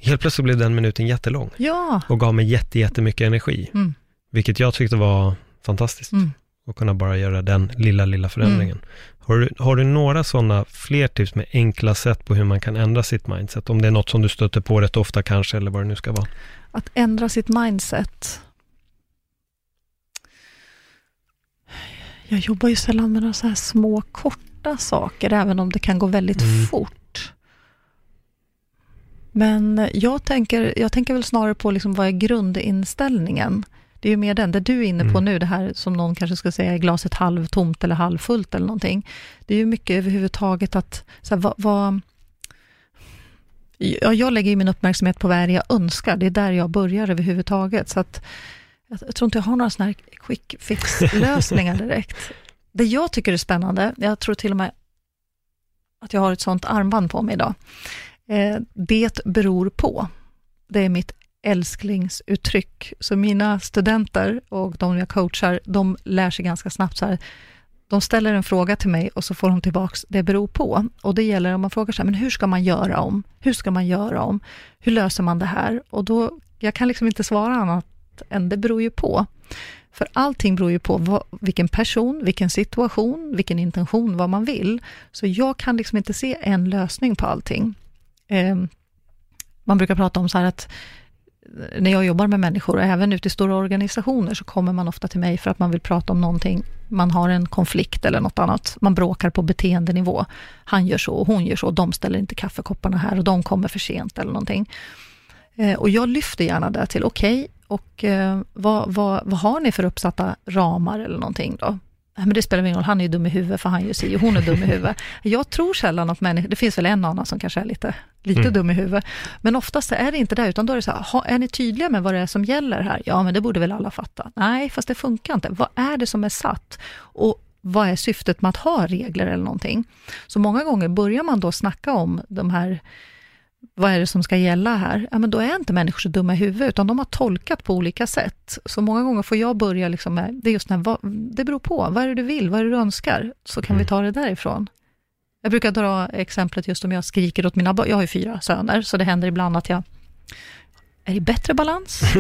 Helt plötsligt blev den minuten jättelång. Ja. Och gav mig jätte, jättemycket energi. Mm. Vilket jag tyckte var fantastiskt. Mm. Att kunna bara göra den lilla, lilla förändringen. Mm. Har, du, har du några sådana fler tips med enkla sätt på hur man kan ändra sitt mindset? Om det är något som du stöter på rätt ofta kanske, eller vad det nu ska vara. Att ändra sitt mindset. Jag jobbar ju sällan med några så här små korta saker, även om det kan gå väldigt mm. fort. Men jag tänker, jag tänker väl snarare på liksom vad är grundinställningen? Det är ju mer den, det du är inne på mm. nu, det här som någon kanske ska säga, är glaset halvtomt eller halvfullt eller någonting. Det är ju mycket överhuvudtaget att, så här, vad, vad ja, jag lägger ju min uppmärksamhet på vad är det jag önskar, det är där jag börjar överhuvudtaget. Så att, jag tror inte jag har några sådana här quick fix-lösningar direkt. Det jag tycker är spännande, jag tror till och med att jag har ett sånt armband på mig idag, Eh, det beror på. Det är mitt älsklingsuttryck. Så mina studenter och de jag coachar, de lär sig ganska snabbt så här, de ställer en fråga till mig och så får de tillbaks, det beror på. Och det gäller om man frågar så här, men hur ska man göra om? Hur ska man göra om? Hur löser man det här? Och då, jag kan liksom inte svara annat än det beror ju på. För allting beror ju på vad, vilken person, vilken situation, vilken intention, vad man vill. Så jag kan liksom inte se en lösning på allting. Eh, man brukar prata om så här att eh, när jag jobbar med människor, och även ute i stora organisationer, så kommer man ofta till mig för att man vill prata om någonting, man har en konflikt eller något annat, man bråkar på beteendenivå. Han gör så, och hon gör så, de ställer inte kaffekopparna här och de kommer för sent eller någonting. Eh, och jag lyfter gärna det till, okej, okay, och eh, vad, vad, vad har ni för uppsatta ramar eller någonting då? men det spelar ingen roll, han är ju dum i huvudet för han gör si och hon är dum i huvudet. Jag tror sällan att människor, det finns väl en annan som kanske är lite, lite mm. dum i huvudet, men oftast är det inte det, utan då är det så här, är ni tydliga med vad det är som gäller här? Ja, men det borde väl alla fatta. Nej, fast det funkar inte. Vad är det som är satt? Och vad är syftet med att ha regler eller någonting? Så många gånger börjar man då snacka om de här vad är det som ska gälla här? Ja, men då är inte människor så dumma i huvudet, utan de har tolkat på olika sätt. Så många gånger får jag börja liksom med, det är just när, vad, det beror på, vad är det du vill, vad är det du önskar? Så kan mm. vi ta det därifrån. Jag brukar dra exemplet just om jag skriker åt mina barn, jag har ju fyra söner, så det händer ibland att jag är i bättre balans.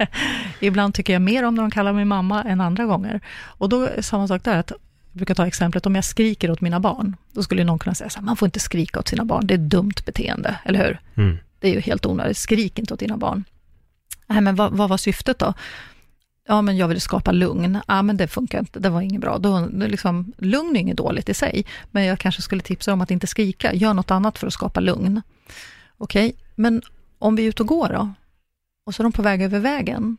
ibland tycker jag mer om när de kallar mig mamma än andra gånger. Och då är samma sak där, att brukar ta exemplet, om jag skriker åt mina barn, då skulle någon kunna säga så här, man får inte skrika åt sina barn, det är ett dumt beteende, eller hur? Mm. Det är ju helt onödigt, skrik inte åt dina barn. Nej, men vad, vad var syftet då? Ja, men jag ville skapa lugn. Ja, men det funkar inte, det var inget bra. Då, liksom, lugn är inget dåligt i sig, men jag kanske skulle tipsa om att inte skrika, gör något annat för att skapa lugn. Okej, okay? men om vi är ute och går då, och så är de på väg över vägen,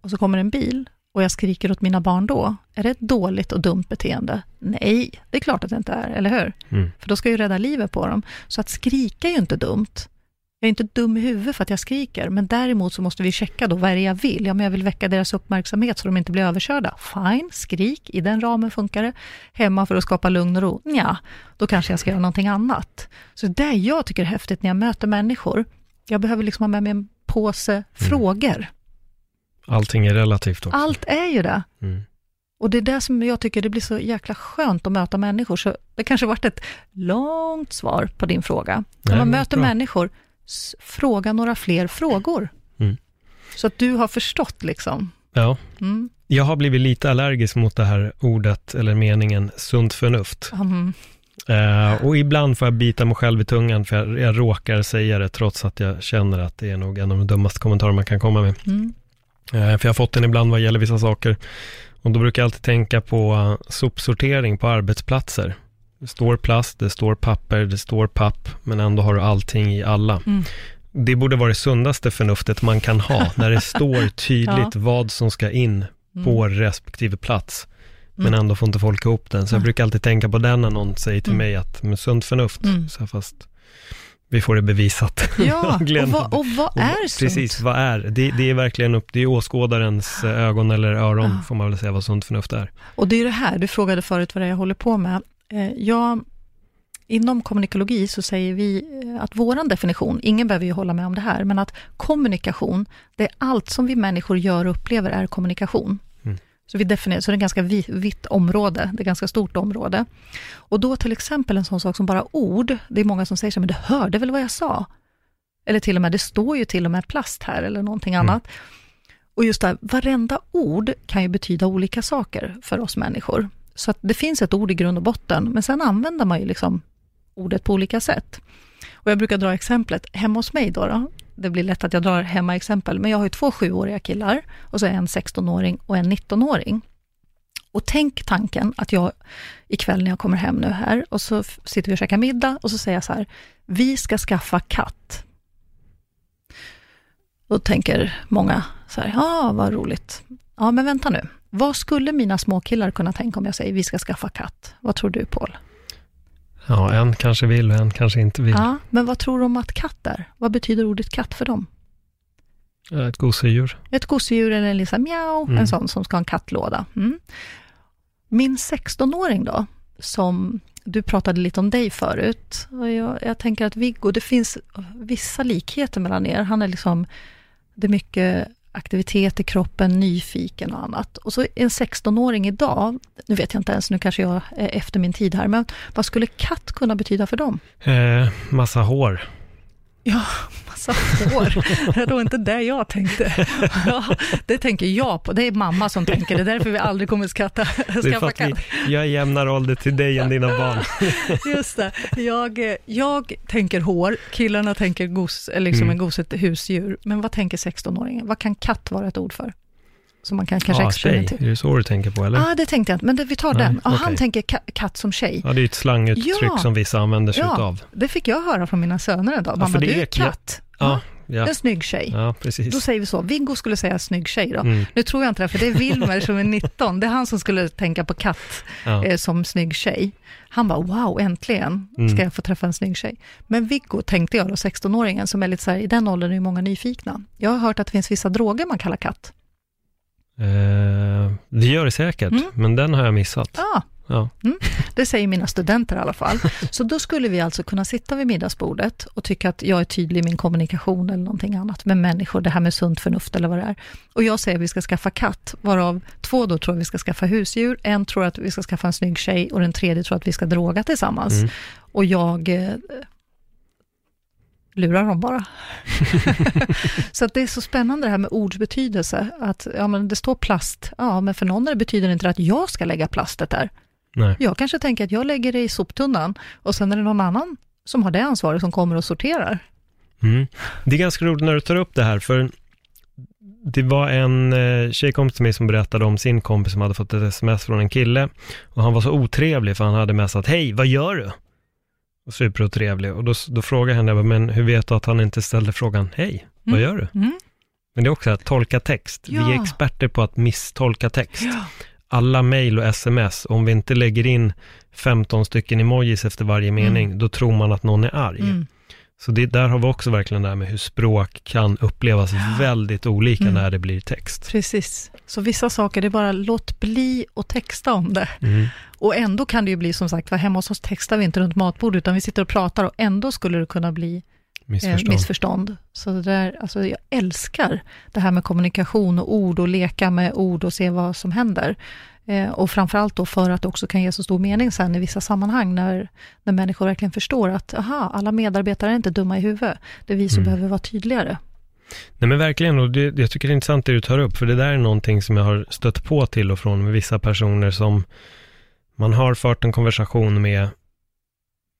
och så kommer en bil, och jag skriker åt mina barn då, är det ett dåligt och dumt beteende? Nej, det är klart att det inte är, eller hur? Mm. För då ska jag ju rädda livet på dem. Så att skrika är ju inte dumt. Jag är inte dum i huvudet för att jag skriker, men däremot så måste vi checka då, vad är det jag vill? Ja, men jag vill väcka deras uppmärksamhet så de inte blir överkörda. Fine, skrik, i den ramen funkar det. Hemma för att skapa lugn och ro? Ja, då kanske jag ska göra någonting annat. Så det jag tycker är häftigt när jag möter människor, jag behöver liksom ha med mig en påse mm. frågor Allting är relativt också. Allt är ju det. Mm. Och det är det som jag tycker det blir så jäkla skönt att möta människor. Så det kanske varit ett långt svar på din fråga. När man möter bra. människor, fråga några fler frågor. Mm. Så att du har förstått liksom. Ja. Mm. Jag har blivit lite allergisk mot det här ordet, eller meningen, sunt förnuft. Mm. Uh, och ibland får jag bita mig själv i tungan, för jag, jag råkar säga det, trots att jag känner att det är nog en av de dummaste kommentarer man kan komma med. Mm. Eh, för jag har fått den ibland vad gäller vissa saker. Och då brukar jag alltid tänka på uh, sopsortering på arbetsplatser. Det står plast, det står papper, det står papp, men ändå har du allting i alla. Mm. Det borde vara det sundaste förnuftet man kan ha, när det står tydligt ja. vad som ska in mm. på respektive plats. Men mm. ändå får inte folk ihop den. Så jag brukar alltid tänka på den när någon säger till mm. mig att med sunt förnuft, mm. så fast vi får det bevisat. Ja, och vad, och vad är sunt? Precis, vad är? Det, det är verkligen upp, det är åskådarens eh, ögon eller öron, ja. får man väl säga vad sunt förnuft är. Och det är det här, du frågade förut vad det är jag håller på med. Eh, jag, inom kommunikologi så säger vi eh, att vår definition, ingen behöver ju hålla med om det här, men att kommunikation, det är allt som vi människor gör och upplever är kommunikation. Så vi definierar, så det är ett ganska vitt område, det är ett ganska stort område. Och då till exempel en sån sak som bara ord, det är många som säger så men du hörde väl vad jag sa? Eller till och med, det står ju till och med plast här, eller någonting mm. annat. Och just det, varenda ord kan ju betyda olika saker för oss människor. Så att det finns ett ord i grund och botten, men sen använder man ju liksom ordet på olika sätt. Och jag brukar dra exemplet, hemma hos mig då, då det blir lätt att jag drar hemma exempel, men jag har ju två sjuåriga killar och så en 16-åring och en 19-åring. Och tänk tanken att jag ikväll när jag kommer hem nu här och så sitter vi och käkar middag och så säger jag så här, vi ska skaffa katt. Då tänker många så här, ja vad roligt. Ja men vänta nu, vad skulle mina småkillar kunna tänka om jag säger vi ska skaffa katt? Vad tror du Paul? Ja, en kanske vill och en kanske inte vill. Ja, men vad tror du om att katt är? Vad betyder ordet katt för dem? Ett gosedjur. Ett gosedjur eller en liten mjau, mm. en sån som ska ha en kattlåda. Mm. Min 16-åring då, som du pratade lite om dig förut. Jag, jag, tänker att Viggo, det finns vissa likheter mellan er. Han är liksom, det är mycket aktivitet i kroppen, nyfiken och annat. Och så en 16-åring idag, nu vet jag inte ens, nu kanske jag är efter min tid här, men vad skulle katt kunna betyda för dem? Eh, massa hår. Ja, massa hår. Det är då inte det jag tänkte. Ja, det tänker jag på. Det är mamma som tänker. Det är därför vi aldrig kommer skatta, Det är för att vi, jag är jämnare ålder till dig än dina barn. Just det. Jag, jag tänker hår, killarna tänker gos, liksom Mm. en gos, ett husdjur. Men vad tänker 16-åringen? Vad kan katt vara ett ord för? Som man kan kanske tjej, experimentera. är det så du tänker på eller? Ja, ah, det tänkte jag inte, men det, vi tar Nej, den. Ja, Han okej. tänker ka- katt som tjej. Ja, det är ett slanguttryck Ja. som vissa använder sig Ja. utav. Det fick jag höra från mina söner en dag. Mamma, du är katt. Ja, ja, En snygg tjej. ja precis. Då säger vi så. Viggo skulle säga snygg tjej då. Mm, Nu tror jag inte det, för det är Wilmer som är 19. Det är han som skulle tänka på katt eh, som snygg tjej. Han bara, wow, äntligen ska Mm. jag få träffa en snygg tjej. Men Viggo, tänkte jag då, 16-åringen, som är lite så här, i den åldern är ju många nyfikna. Jag har hört att det finns vissa droger man kallar katt. Eh, det gör det säkert, Mm. men den har jag missat. Ja, Ja. det säger mina studenter i alla fall. Så då skulle vi alltså kunna sitta vid middagsbordet och tycka att jag är tydlig i min kommunikation eller någonting annat med människor, det här med sunt förnuft eller vad det är. Och jag säger att vi ska skaffa katt, varav två då tror att vi ska skaffa husdjur, en tror att vi ska skaffa en snygg tjej och den tredje tror att vi ska droga tillsammans. Mm. Och jag eh, lurar dem bara. så att det är så spännande det här med ords betydelse. Att ja, men det står plast, ja men för någon det betyder det inte att jag ska lägga plastet där. Nej. Jag kanske tänker att jag lägger det i soptunnan och sen är det någon annan som har det ansvaret som kommer och sorterar. Mm. Det är ganska roligt när du tar upp det här, för det var en eh, tjejkompis till mig som berättade om sin kompis som hade fått ett sms från en kille och han var så otrevlig för han hade messat Hej, vad gör du? Superotrevlig och då, då frågade jag henne, men hur vet du att han inte ställde frågan Hej, vad Mm. gör du? Mm. Men det är också att tolka text. Vi är Ja. experter på att misstolka text. Alla mejl och sms, om vi inte lägger in 15 stycken emojis efter varje mening, då tror man att någon är arg. Så det, där har vi också verkligen det här med hur språk kan upplevas väldigt olika Mm. när det blir text. Precis. Så vissa saker, det är bara låt bli och texta om det. Mm. Och ändå kan det ju bli som sagt, var hemma hos oss textar vi inte runt matbordet, utan vi sitter och pratar och ändå skulle det kunna bli eh, Missförstånd. missförstånd. Så det där, alltså jag älskar det här med kommunikation och ord och leka med ord och se vad som händer. Eh, och framförallt då för att det också kan ge så stor mening sen i vissa sammanhang när, när människor verkligen förstår att aha, alla medarbetare är inte dumma i huvudet. Det är vi som Mm. behöver vara tydligare. Nej men verkligen, och det, jag tycker det är intressant det du tar upp, för det där är någonting som jag har stött på till och från med vissa personer som man har fört en konversation med,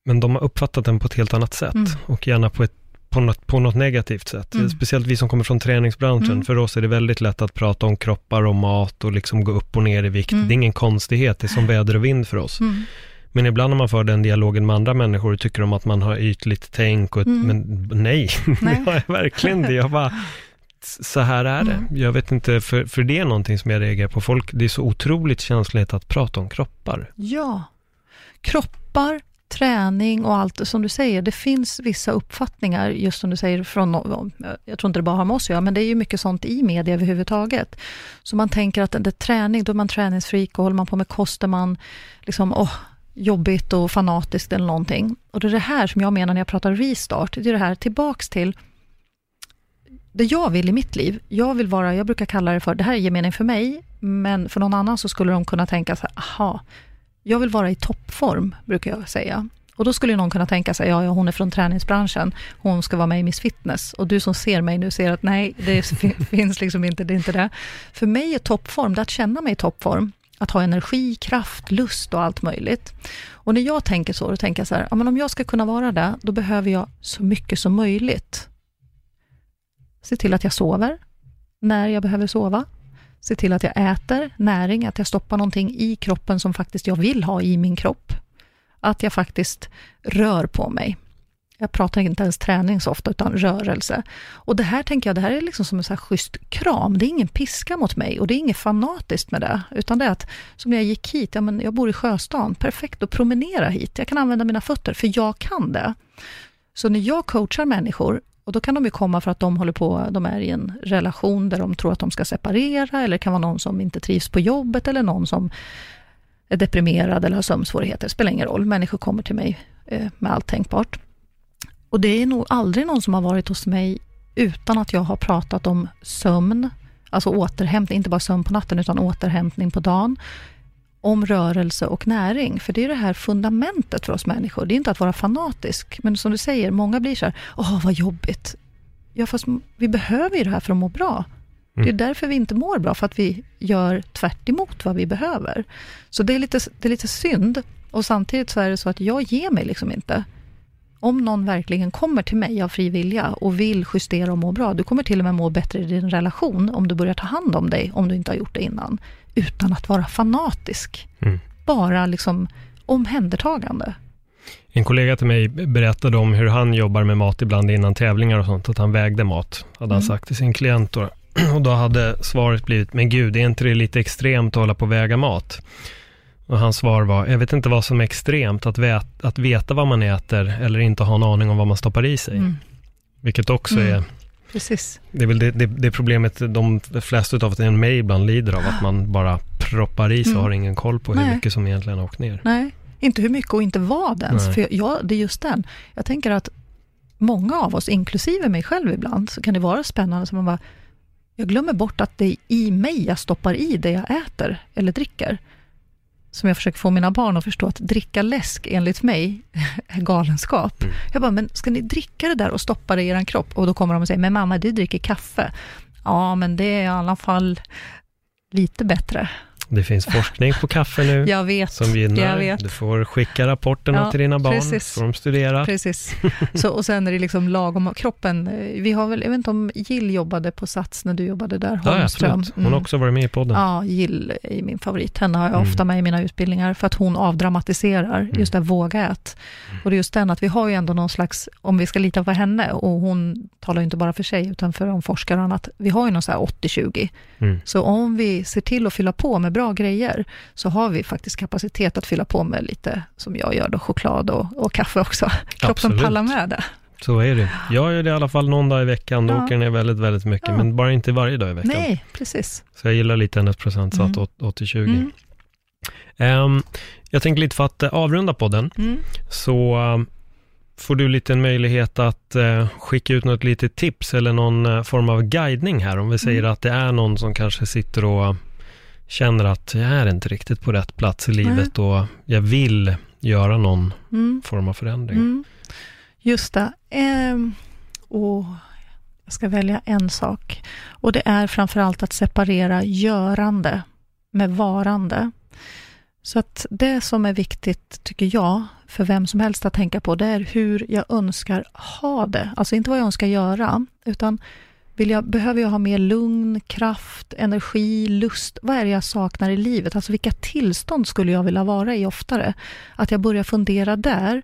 men de har uppfattat den på ett helt annat sätt, Mm. och gärna på, ett, på, något, på något negativt sätt. Mm. Speciellt vi som kommer från träningsbranschen, Mm. för oss är det väldigt lätt att prata om kroppar och mat och liksom gå upp och ner i vikt. Mm. Det är ingen konstighet, det är som väder och vind för oss. Mm. Men ibland när man för den dialogen med andra människor tycker de att man har ytligt tänk och ett, Mm. men nej, Nej. jag verkligen det. Jag bara, så här är det. Mm. Jag vet inte, för, för det är någonting som jag reagerar på. Folk, det är så otroligt känsligt att prata om kroppar. Ja. Kroppar, träning och allt som du säger. Det finns vissa uppfattningar, just som du säger, från, jag tror inte det bara har med oss att göra, men det är ju mycket sånt i media överhuvudtaget. Så man tänker att det är träning, då är man träningsfreak och håller man på med kost, är man liksom, åh, jobbigt och fanatiskt eller någonting. Och det är det här som jag menar när jag pratar restart, det är det här tillbaks till det jag vill i mitt liv. Jag vill vara, jag brukar kalla det för, det här är gemening för mig, men för någon annan så skulle de kunna tänka så här, aha, jag vill vara i toppform, brukar jag säga. Och då skulle någon kunna tänka sig, ja, ja, hon är från träningsbranschen, hon ska vara med i Miss Fitness. Och du som ser mig nu ser att nej, det finns liksom inte, det är inte det. För mig är toppform, det är att känna mig i toppform. Att ha energi, kraft, lust och allt möjligt. Och när jag tänker så, då tänker jag så här, ja, men om jag ska kunna vara det, då behöver jag så mycket som möjligt. Se till att jag sover, när jag behöver sova. Se till att jag äter näring, att jag stoppar någonting i kroppen som faktiskt jag vill ha i min kropp. Att jag faktiskt rör på mig. Jag pratar inte ens träning så ofta, utan rörelse. Och det här tänker jag, det här är liksom som en så här schysst kram. Det är ingen piska mot mig och det är inget fanatiskt med det. Utan det är att, som jag gick hit, ja, men jag bor i Sjöstan, perfekt att promenera hit. Jag kan använda mina fötter, för jag kan det. Så när jag coachar människor, och då kan de ju komma för att de håller på, de är i en relation där de tror att de ska separera, eller det kan vara någon som inte trivs på jobbet, eller någon som är deprimerad eller har sömnsvårigheter. Det spelar ingen roll, människor kommer till mig eh, med allt tänkbart. Och det är nog aldrig någon som har varit hos mig utan att jag har pratat om sömn, alltså återhämtning, inte bara sömn på natten, utan återhämtning på dagen om rörelse och näring. För det är det här fundamentet för oss människor. Det är inte att vara fanatisk, men som du säger, många blir så här, åh vad jobbigt. Ja, fast vi behöver ju det här för att må bra. Det är Mm. därför vi inte mår bra, för att vi gör tvärt emot vad vi behöver. Så det är, lite, det är lite synd. Och samtidigt så är det så att jag ger mig liksom inte. Om någon verkligen kommer till mig av fri vilja och vill justera och må bra, du kommer till och med må bättre i din relation om du börjar ta hand om dig, om du inte har gjort det innan, utan att vara fanatisk. Mm. Bara liksom omhändertagande. En kollega till mig berättade om hur han jobbar med mat ibland innan tävlingar och sånt, att han vägde mat, hade han Mm. sagt till sin klient då. Och då hade svaret blivit, men gud, är inte det lite extremt att hålla på och väga mat? Och hans svar var, jag vet inte vad som är extremt, att, vät, att veta vad man äter eller inte ha en aning om vad man stoppar i sig. Mm. Vilket också Mm. är, Precis. det är väl det, det, det problemet de flesta av en mig ibland lider av, att man bara proppar i sig och Mm. har ingen koll på hur Nej. mycket som egentligen har åkt ner. Nej, inte hur mycket och inte vad ens. Nej. För jag, det är just den. Jag tänker att många av oss, inklusive mig själv ibland, så kan det vara spännande som man bara, jag glömmer bort att det är i mig jag stoppar i det jag äter eller dricker. Som jag försöker få mina barn att förstå att dricka läsk enligt mig är galenskap. Mm. Jag bara, men ska ni dricka det där och stoppa det i er kropp? Och då kommer de och säger, men mamma, du dricker kaffe. Ja, men det är i alla fall lite bättre. Det finns forskning på kaffe nu. Jag vet, som gynnar. Du får skicka rapporterna Ja, till dina barn, precis. så får de studera. Precis. Så, och sen är det liksom lagom, kroppen, eh, vi har väl, jag vet inte om Jill jobbade på Sats när du jobbade där, Ja, Holmström. absolut. Hon har också varit med i podden. Ja, Jill är min favorit. Henne har jag Mm. ofta med i mina utbildningar, för att hon avdramatiserar just det här vågät. Och det är just den att vi har ju ändå någon slags, om vi ska lita på henne, och hon talar ju inte bara för sig, utan för de forskare och annat, vi har ju någon så här 80-20. Mm. Så om vi ser till att fylla på med bra grejer, så har vi faktiskt kapacitet att fylla på med lite, som jag gör då, choklad och, och kaffe också. Kroppen pallar med det. Så är det. Jag gör det i alla fall någon dag i veckan. Då Ja. åker den ner väldigt, väldigt mycket. Ja. Men bara inte varje dag i veckan. Nej, precis. Så jag gillar lite hennes procentsats, Mm. 80-20. Mm. Ehm, jag tänker lite för att eh, avrunda podden, Mm. så eh, får du lite en möjlighet att eh, skicka ut något litet tips eller någon eh, form av guidning här. Om vi säger Mm. att det är någon som kanske sitter och känner att jag är inte riktigt på rätt plats i livet och jag vill göra någon Mm. form av förändring. Mm. Just det. Ehm, och jag ska välja en sak. Och det är framförallt att separera görande med varande. Så att det som är viktigt, tycker jag, för vem som helst att tänka på, det är hur jag önskar ha det. Alltså inte vad jag önskar göra, utan vill jag, behöver jag ha mer lugn, kraft, energi, lust? Vad är det jag saknar i livet? Alltså vilka tillstånd skulle jag vilja vara i oftare? Att jag börjar fundera där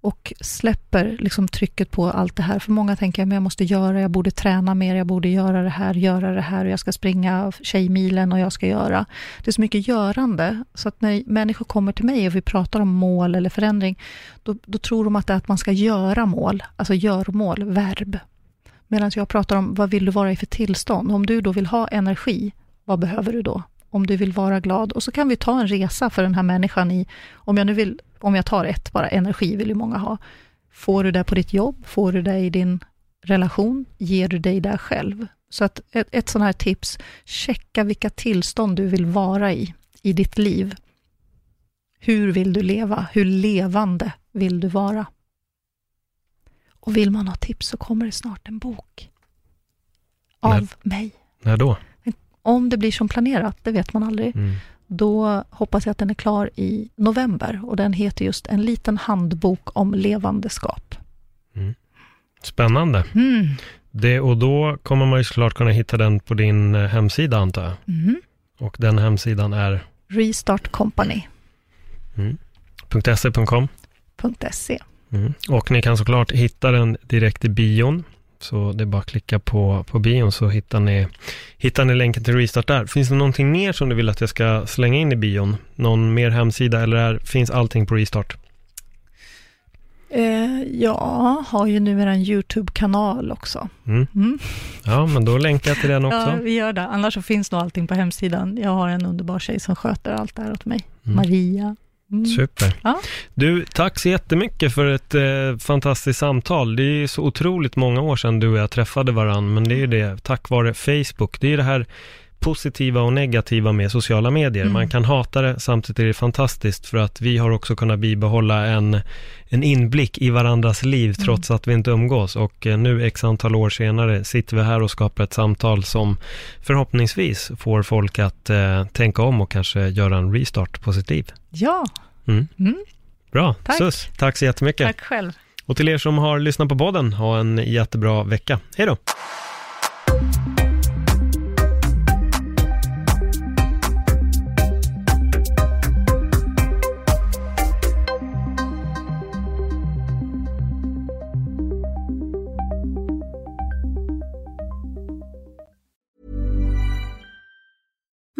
och släpper liksom trycket på allt det här. För många tänker att jag måste göra, jag borde träna mer, jag borde göra det här, göra det här och jag ska springa tjejmilen och jag ska göra. Det är så mycket görande, så att när människor kommer till mig och vi pratar om mål eller förändring, då, då tror de att det är att man ska göra mål, alltså görmål, verb. Medan jag pratar om vad vill du vara i för tillstånd? Om du då vill ha energi, vad behöver du då? Om du vill vara glad. Och så kan vi ta en resa för den här människan i, om jag nu vill, om jag tar ett bara, energi vill ju många ha. Får du det på ditt jobb? Får du det i din relation? Ger du dig där själv? Så att ett, ett sånt här tips, checka vilka tillstånd du vill vara i, i ditt liv. Hur vill du leva? Hur levande vill du vara? Och vill man ha tips så kommer det snart en bok. Av När- mig. När då? Om det blir som planerat, det vet man aldrig, Mm. då hoppas jag att den är klar i november och den heter just En liten handbok om levandeskap. Spännande. Mm. Det, och då kommer man ju såklart kunna hitta den på din eh, hemsida antar jag. Mm. Och den hemsidan är Restartcompany.se. .se.com. Mm. Och ni kan såklart hitta den direkt i bion. Så det är bara att klicka på, på bion så hittar ni, hittar ni länken till Restart där. Finns det någonting mer som du vill att jag ska slänga in i bion? Någon mer hemsida eller är, finns allting på Restart? Eh, jag har ju numera en YouTube-kanal också. Mm. Mm. Ja, men då länkar jag till den också. Ja, vi gör det. Annars så finns nog allting på hemsidan. Jag har en underbar tjej som sköter allt det här åt mig. Mm. Maria. Mm. Super. Ja. Du, tack så jättemycket för ett eh, fantastiskt samtal. Det är så otroligt många år sedan du och jag träffade varandra, men det är ju det tack vare Facebook. Det är det här positiva och negativa med sociala medier. Mm. Man kan hata det, samtidigt är det fantastiskt för att vi har också kunnat bibehålla en, en inblick i varandras liv mm. trots mm. att vi inte umgås. Och eh, nu x antal år senare sitter vi här och skapar ett samtal som förhoppningsvis får folk att eh, tänka om och kanske göra en restart på sitt liv. Ja. Mm. Mm. Bra, Tack. Sus, tack så jättemycket. Tack själv. Och till er som har lyssnat på podden, ha en jättebra vecka. Hej då!